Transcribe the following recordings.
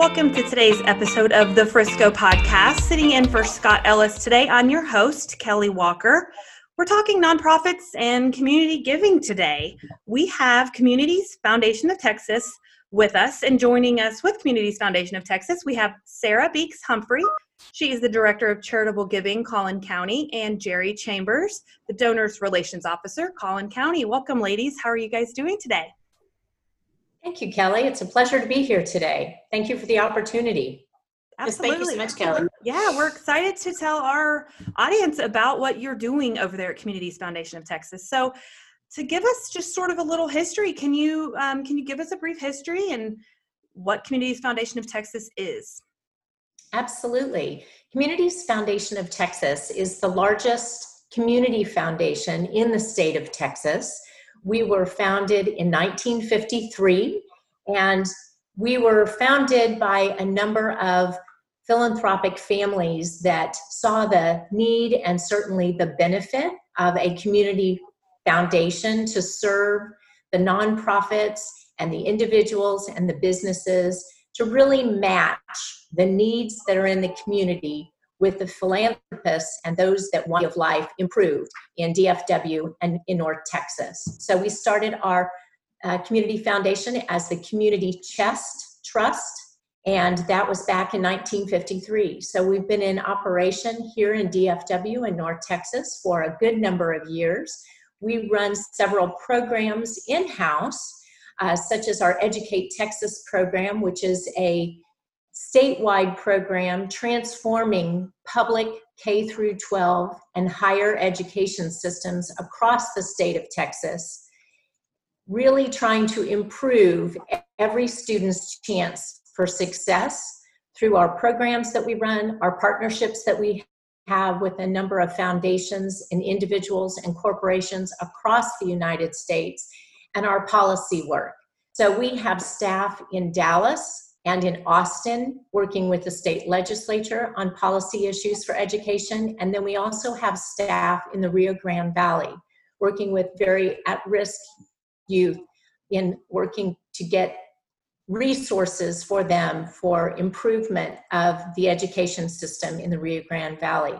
Welcome to today's episode of the Frisco Podcast. Sitting in for Scott Ellis today, I'm your host, Kelly Walker. We're talking nonprofits and community giving today. We have Communities Foundation of Texas with us, and joining us with Communities Foundation of Texas, we have Sarah Beeks Humphrey. She is the Director of Charitable Giving, Collin County, and Jerry Chambers, the Donors Relations Officer, Collin County. Welcome, ladies. How are you guys doing today? Thank you, Kelly. It's a pleasure to be here today. Thank you for the opportunity. Absolutely. Yes, thank you so much, Kelly. Yeah, we're excited to tell our audience about what you're doing over there at Communities Foundation of Texas. So, to give us just sort of a little history, can you um, can you give us a brief history and what Communities Foundation of Texas is? Absolutely. Communities Foundation of Texas is the largest community foundation in the state of Texas. We were founded in 1953, and we were founded by a number of philanthropic families that saw the need and certainly the benefit of a community foundation to serve the nonprofits and the individuals and the businesses to really match the needs that are in the community with the philanthropists and those that want of life improved in DFW and in North Texas. So we started our uh, community foundation as the Community Chest Trust, and that was back in 1953. So we've been in operation here in DFW and North Texas for a good number of years. We run several programs in house, uh, such as our Educate Texas program, which is a statewide program transforming public K through 12 and higher education systems across the state of Texas, really trying to improve every student's chance for success through our programs that we run, our partnerships that we have with a number of foundations and individuals and corporations across the United States, and our policy work. So we have staff in Dallas, and in Austin, working with the state legislature on policy issues for education. And then we also have staff in the Rio Grande Valley working with very at risk youth in working to get resources for them for improvement of the education system in the Rio Grande Valley.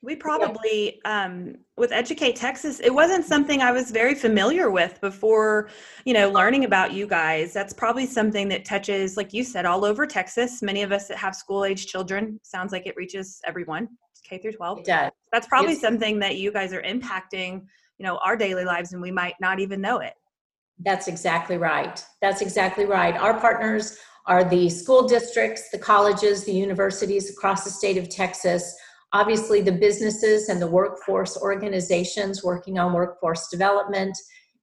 We probably, um, with Educate Texas, it wasn't something I was very familiar with before, you know, learning about you guys. That's probably something that touches, like you said, all over Texas. Many of us that have school age children, sounds like it reaches everyone, K through 12. It does. That's probably it's, something that you guys are impacting, you know, our daily lives and we might not even know it. That's exactly right. That's exactly right. Our partners are the school districts, the colleges, the universities across the state of Texas Obviously, the businesses and the workforce organizations working on workforce development,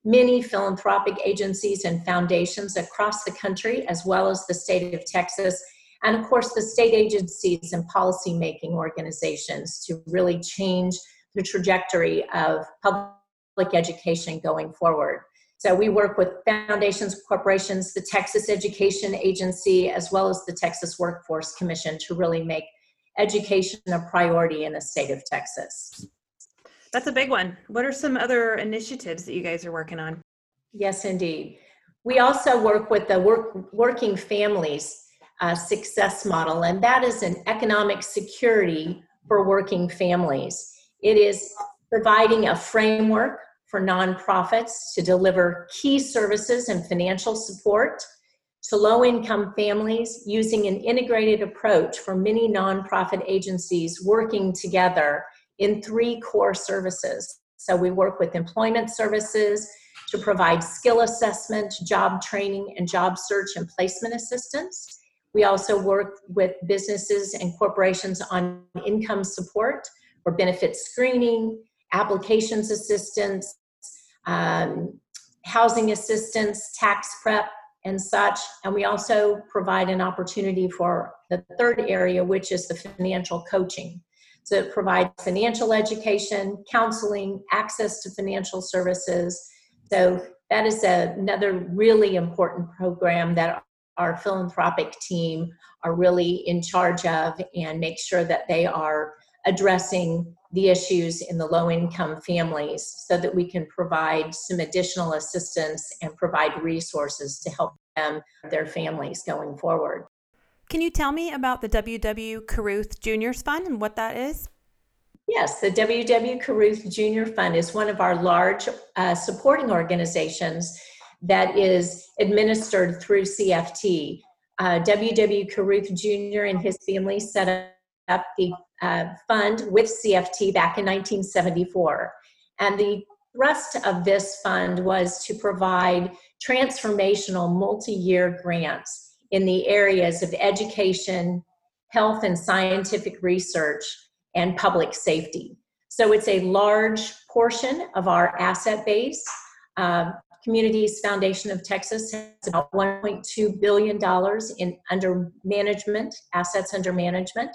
many philanthropic agencies and foundations across the country, as well as the state of Texas, and of course, the state agencies and policymaking organizations to really change the trajectory of public education going forward. So we work with foundations, corporations, the Texas Education Agency, as well as the Texas Workforce Commission to really make education a priority in the state of Texas. That's a big one. What are some other initiatives that you guys are working on? Yes, indeed. We also work with the work, Working Families uh, Success Model, and that is an economic security for working families. It is providing a framework for nonprofits to deliver key services and financial support to low income families using an integrated approach for many nonprofit agencies working together in three core services. So we work with employment services to provide skill assessment, job training, and job search and placement assistance. We also work with businesses and corporations on income support or benefit screening, applications assistance, um, housing assistance, tax prep, and such. And we also provide an opportunity for the third area, which is the financial coaching. So it provides financial education, counseling, access to financial services. So that is another really important program that our philanthropic team are really in charge of and make sure that they are addressing the issues in the low income families so that we can provide some additional assistance and provide resources to help them their families going forward Can you tell me about the W.W. Caruth Juniors Fund and what that is? Yes, the W.W. Caruth Junior Fund is one of our large uh, supporting organizations that is administered through CFT. Uh, W.W. Caruth Jr. and his family set up the uh, fund with CFT back in 1974. And the thrust of this fund was to provide transformational multi year grants in the areas of education, health and scientific research, and public safety. So it's a large portion of our asset base. Uh, Communities Foundation of Texas has about $1.2 billion in under management, assets under management,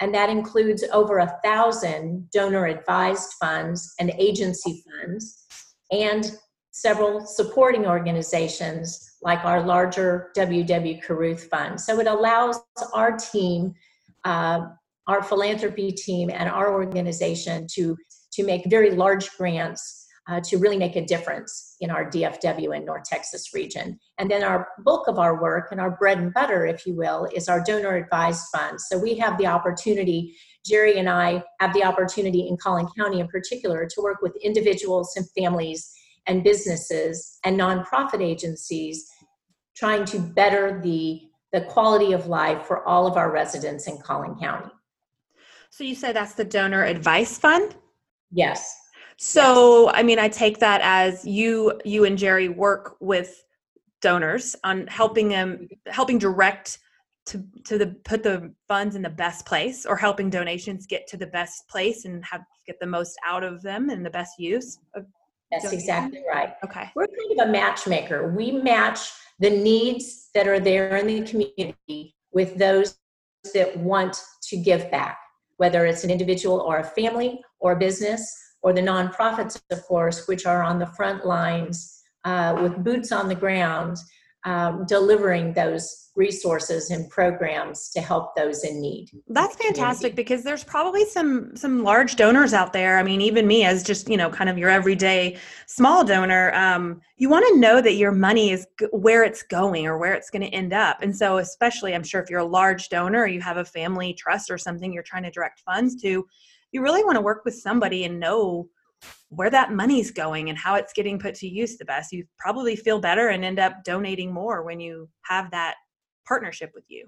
and that includes over a thousand donor advised funds and agency funds, and several supporting organizations like our larger WW Caruth Fund. So it allows our team, uh, our philanthropy team, and our organization to, to make very large grants uh, to really make a difference in our DFW and North Texas region. And then our bulk of our work and our bread and butter, if you will, is our donor advised fund. So we have the opportunity, Jerry and I have the opportunity in Collin County in particular to work with individuals and families and businesses and nonprofit agencies trying to better the, the quality of life for all of our residents in Collin County. So you said that's the donor advice fund? Yes. So, I mean, I take that as you you and Jerry work with donors on helping them helping direct to to the put the funds in the best place or helping donations get to the best place and have get the most out of them and the best use of That's donation. exactly right. Okay. We're kind of a matchmaker. We match the needs that are there in the community with those that want to give back, whether it's an individual or a family or a business or the nonprofits, of course, which are on the front lines uh, with boots on the ground, um, delivering those resources and programs to help those in need. That's fantastic because there's probably some some large donors out there. I mean, even me as just you know kind of your everyday small donor, um, you want to know that your money is g- where it's going or where it's going to end up. And so, especially, I'm sure if you're a large donor, or you have a family trust or something you're trying to direct funds to you really want to work with somebody and know where that money's going and how it's getting put to use the best. You probably feel better and end up donating more when you have that partnership with you.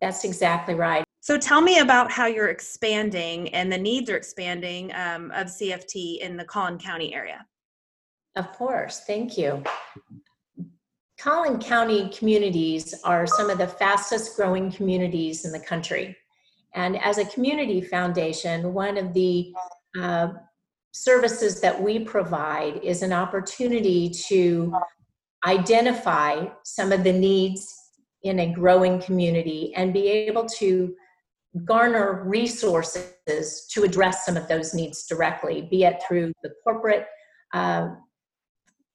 That's exactly right. So tell me about how you're expanding and the needs are expanding um, of CFT in the Collin County area. Of course, thank you. Collin County communities are some of the fastest growing communities in the country. And as a community foundation, one of the uh, services that we provide is an opportunity to identify some of the needs in a growing community and be able to garner resources to address some of those needs directly, be it through the corporate uh,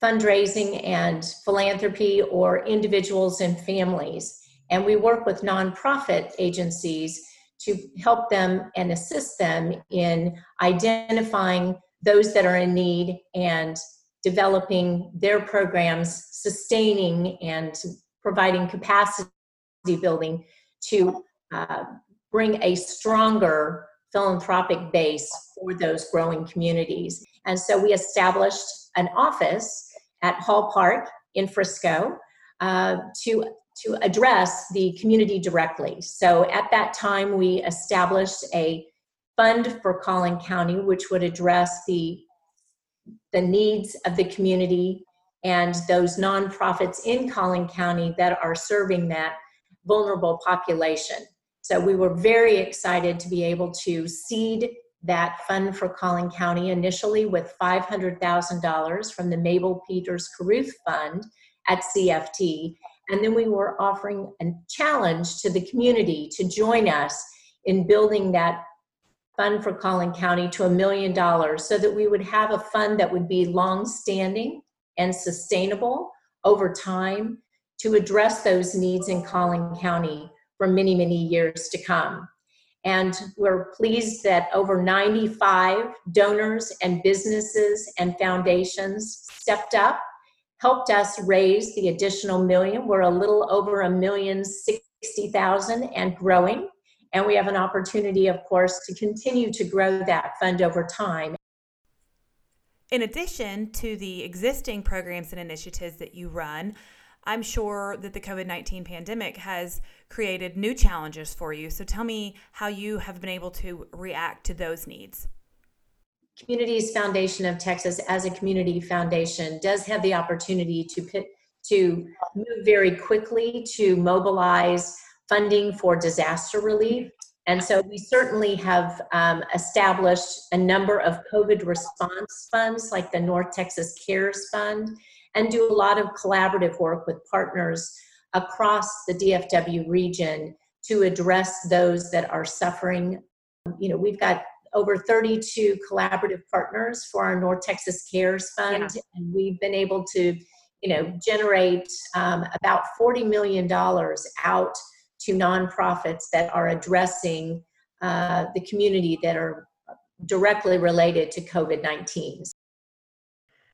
fundraising and philanthropy or individuals and families. And we work with nonprofit agencies to help them and assist them in identifying those that are in need and developing their programs, sustaining and providing capacity building to uh, bring a stronger philanthropic base for those growing communities. And so we established an office at Hall Park in Frisco uh, to to address the community directly. So at that time, we established a fund for Collin County, which would address the, the needs of the community and those nonprofits in Collin County that are serving that vulnerable population. So we were very excited to be able to seed that fund for Collin County initially with $500,000 from the Mabel Peters Caruth Fund at CFT and then we were offering a challenge to the community to join us in building that fund for Collin County to a million dollars so that we would have a fund that would be long standing and sustainable over time to address those needs in Collin County for many, many years to come. And we're pleased that over 95 donors and businesses and foundations stepped up helped us raise the additional million. We're a little over a million six 60,000 and growing. And we have an opportunity, of course, to continue to grow that fund over time. In addition to the existing programs and initiatives that you run, I'm sure that the COVID 19 pandemic has created new challenges for you. So tell me how you have been able to react to those needs. Communities Foundation of Texas, as a community foundation, does have the opportunity to pit, to move very quickly to mobilize funding for disaster relief. And so we certainly have um, established a number of COVID response funds, like the North Texas CARES Fund, and do a lot of collaborative work with partners across the DFW region to address those that are suffering. You know, we've got over 32 collaborative partners for our North Texas CARES Fund, yeah. and we've been able to, you know, generate um, about 40 million dollars out to nonprofits that are addressing uh, the community that are directly related to COVID 19.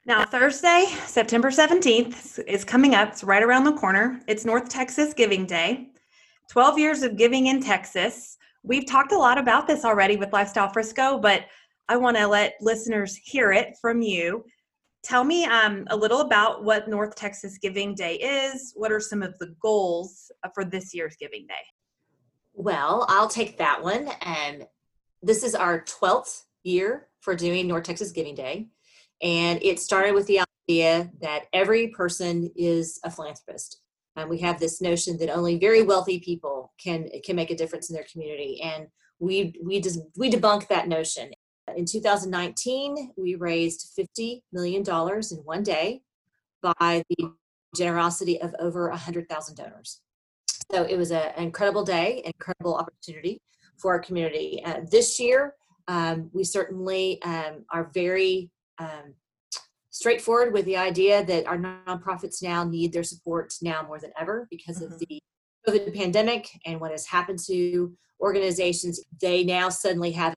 Now, Thursday, September 17th is coming up. It's right around the corner. It's North Texas Giving Day. 12 years of giving in Texas. We've talked a lot about this already with Lifestyle Frisco, but I want to let listeners hear it from you. Tell me um, a little about what North Texas Giving Day is. What are some of the goals for this year's Giving Day? Well, I'll take that one. And this is our 12th year for doing North Texas Giving Day. And it started with the idea that every person is a philanthropist. And we have this notion that only very wealthy people can can make a difference in their community. And we we just we debunk that notion. In 2019, we raised $50 million in one day by the generosity of over 100,000 donors. So it was a, an incredible day, incredible opportunity for our community. Uh, this year, um, we certainly um, are very um, straightforward with the idea that our nonprofits now need their support now more than ever because mm-hmm. of the COVID pandemic and what has happened to organizations. They now suddenly have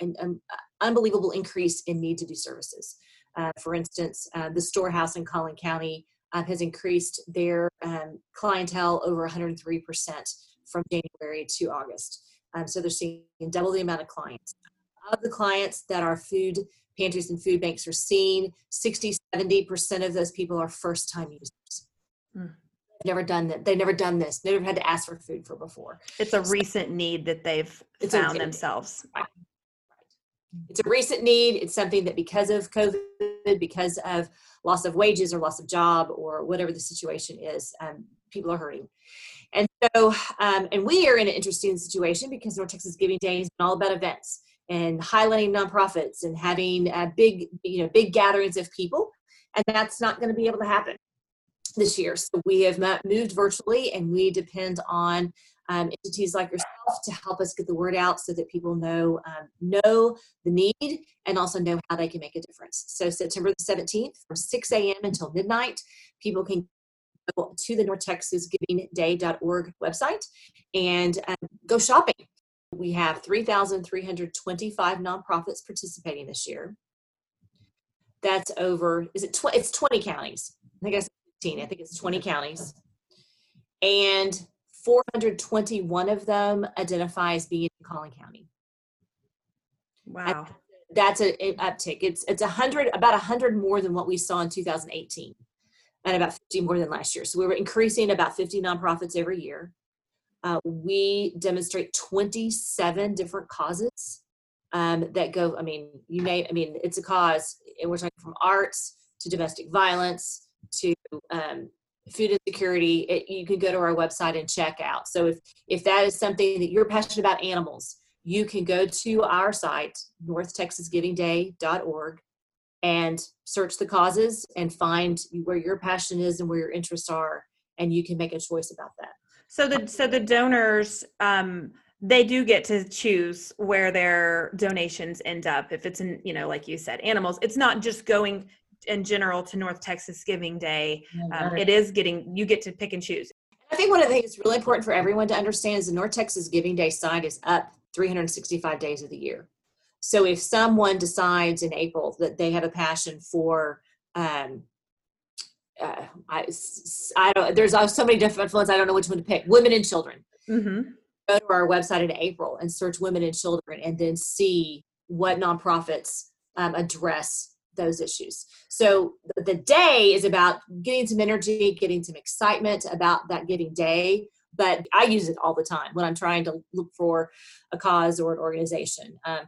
an, an unbelievable increase in need to do services. Uh, for instance, uh, the storehouse in Collin County uh, has increased their um, clientele over 103% from January to August. Um, so they're seeing double the amount of clients. Of the clients that our food pantries and food banks are seeing, 60, 70% of those people are first time users. Mm. Never done that. They've never done this. Never had to ask for food for before. It's a so, recent need that they've found themselves. Right. It's a recent need. It's something that because of COVID, because of loss of wages or loss of job or whatever the situation is, um, people are hurting. And so, um, and we are in an interesting situation because North Texas Giving Day is all about events and highlighting nonprofits and having a big, you know, big gatherings of people. And that's not going to be able to happen this year. So we have moved virtually and we depend on um, entities like yourself to help us get the word out so that people know um, know the need and also know how they can make a difference. So September the 17th from 6 a.m. until midnight, people can go to the North Texas Giving Day.org website and um, go shopping we have 3,325 nonprofits participating this year. That's over, is it, tw- it's 20 counties. I think it's 15, I think it's 20 counties. And 421 of them identify as being in Collin County. Wow. That's an uptick. It's it's a hundred about a hundred more than what we saw in 2018, and about 50 more than last year. So we were increasing about 50 nonprofits every year. Uh, we demonstrate 27 different causes um, that go, I mean, you may, I mean, it's a cause, and we're talking from arts to domestic violence to um, food insecurity. It, you can go to our website and check out. So if, if that is something that you're passionate about animals, you can go to our site, northtexasgivingday.org, and search the causes and find where your passion is and where your interests are, and you can make a choice about that. So the so the donors um they do get to choose where their donations end up. If it's in you know like you said animals it's not just going in general to north texas giving day. Um, it. is getting you get to pick and choose. I think one of the things that's really important for everyone to understand is the north texas giving day site is up 365 days of the year. So if someone decides in april that they have a passion for um, uh, I, I don't, there's so many different ones. I don't know which one to pick. Women and children. Mm-hmm. Go to our website in April and search women and children, and then see what nonprofits um, address those issues. So the day is about getting some energy, getting some excitement about that giving day. But I use it all the time when I'm trying to look for a cause or an organization. Um,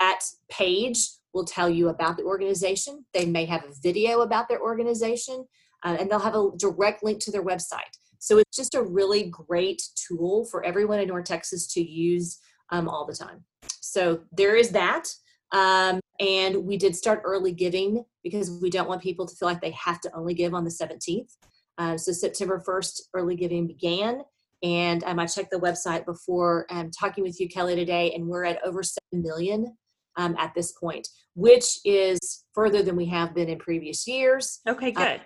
that page will tell you about the organization. They may have a video about their organization, uh, and they'll have a direct link to their website. So it's just a really great tool for everyone in North Texas to use um, all the time. So there is that. Um, and we did start early giving because we don't want people to feel like they have to only give on the 17th. Uh, so September 1st, early giving began. And um, I checked the website before um, talking with you, Kelly, today, and we're at over 7 million um, at this point, which is further than we have been in previous years. Okay, Uh, good.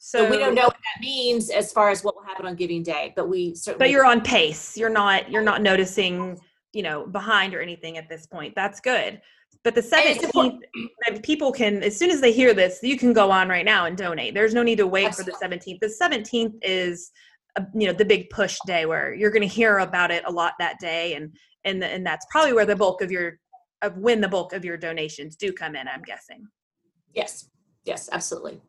So, so we don't know what that means as far as what will happen on Giving Day, but we certainly. But you're on pace. You're not. You're not noticing, you know, behind or anything at this point. That's good. But the seventeenth, people can as soon as they hear this, you can go on right now and donate. There's no need to wait Absolutely. for the seventeenth. The seventeenth is, a, you know, the big push day where you're going to hear about it a lot that day, and and and that's probably where the bulk of your of when the bulk of your donations do come in. I'm guessing. Yes. Yes. Absolutely.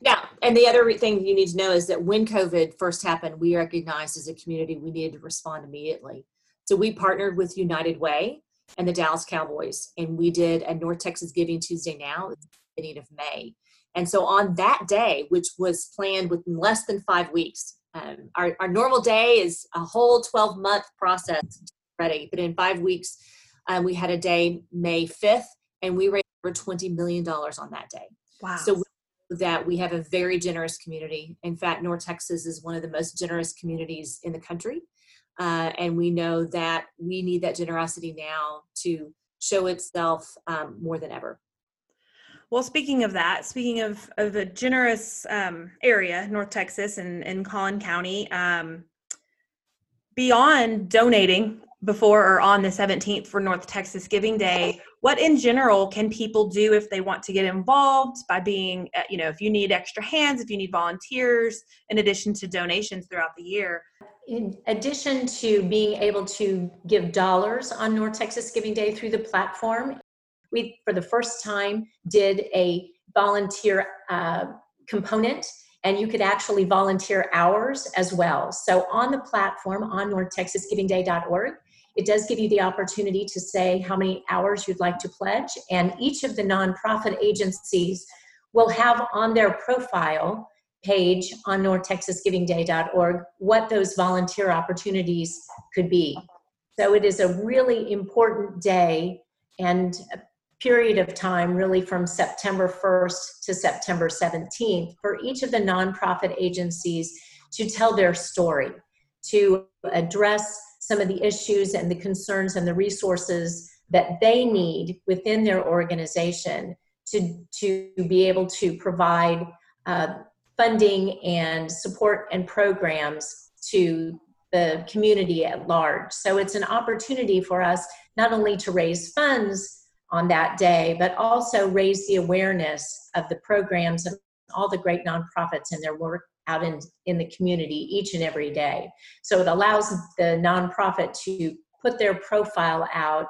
Now, and the other thing you need to know is that when COVID first happened, we recognized as a community we needed to respond immediately. So we partnered with United Way and the Dallas Cowboys, and we did a North Texas Giving Tuesday now, beginning of May. And so on that day, which was planned within less than five weeks, um, our, our normal day is a whole 12 month process ready, but in five weeks, um, we had a day May 5th, and we raised over $20 million on that day. Wow. So that we have a very generous community. In fact, North Texas is one of the most generous communities in the country. Uh, and we know that we need that generosity now to show itself um, more than ever. Well, speaking of that, speaking of, of a generous um, area, North Texas and in Collin County, um, beyond donating before or on the 17th for North Texas Giving Day, what in general can people do if they want to get involved by being, uh, you know, if you need extra hands, if you need volunteers, in addition to donations throughout the year? In addition to being able to give dollars on North Texas Giving Day through the platform, we, for the first time, did a volunteer uh, component and you could actually volunteer hours as well. So on the platform on northtexasgivingday.org, it does give you the opportunity to say how many hours you'd like to pledge, and each of the nonprofit agencies will have on their profile page on northtexasgivingday.org what those volunteer opportunities could be. So it is a really important day and a period of time, really from September 1st to September 17th, for each of the nonprofit agencies to tell their story, to address some of the issues and the concerns and the resources that they need within their organization to, to be able to provide uh, funding and support and programs to the community at large. So it's an opportunity for us not only to raise funds on that day, but also raise the awareness of the programs and all the great nonprofits and their work out in, in the community each and every day. So it allows the nonprofit to put their profile out,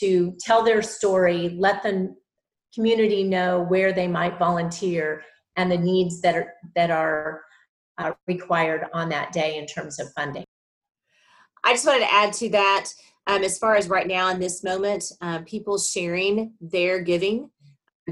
to tell their story, let the community know where they might volunteer and the needs that are, that are uh, required on that day in terms of funding. I just wanted to add to that um, as far as right now in this moment, um, people sharing their giving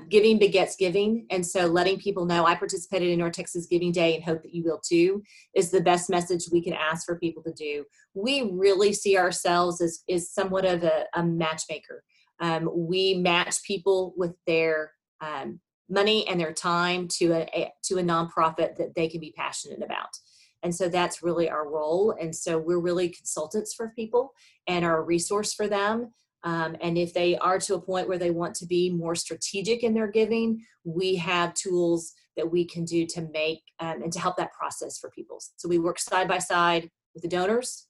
giving begets giving. And so letting people know i participated in North Texas Giving Day and hope that you will too is the best message we can ask for people to do. We really see ourselves as is somewhat of a, a matchmaker. Um, we match people with their um, money and their time to a, a to a nonprofit that they can be passionate about. And so that's really our role. And so we're really consultants for people and are a resource for them um, and if they are to a point where they want to be more strategic in their giving, we have tools that we can do to make um, and to help that process for people. So we work side by side with the donors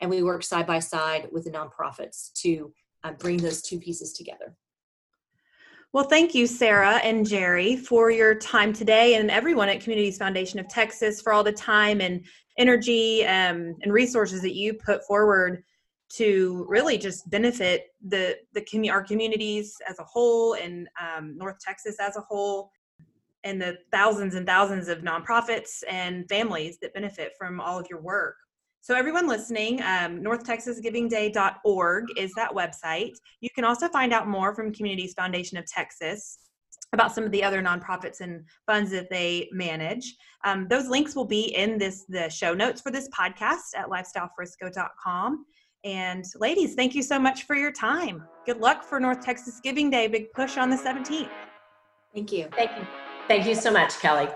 and we work side by side with the nonprofits to uh, bring those two pieces together. Well, thank you, Sarah and Jerry, for your time today, and everyone at Communities Foundation of Texas for all the time and energy um, and resources that you put forward to really just benefit the the commu- our communities as a whole and um, North Texas as a whole, and the thousands and thousands of nonprofits and families that benefit from all of your work. So, everyone listening, um, NorthTexasGivingDay.org is that website. You can also find out more from Communities Foundation of Texas about some of the other nonprofits and funds that they manage. Um, those links will be in this the show notes for this podcast at lifestylefrisco.com. And ladies, thank you so much for your time. Good luck for North Texas Giving Day. Big push on the 17th. Thank you. Thank you. Thank you so much, Kelly.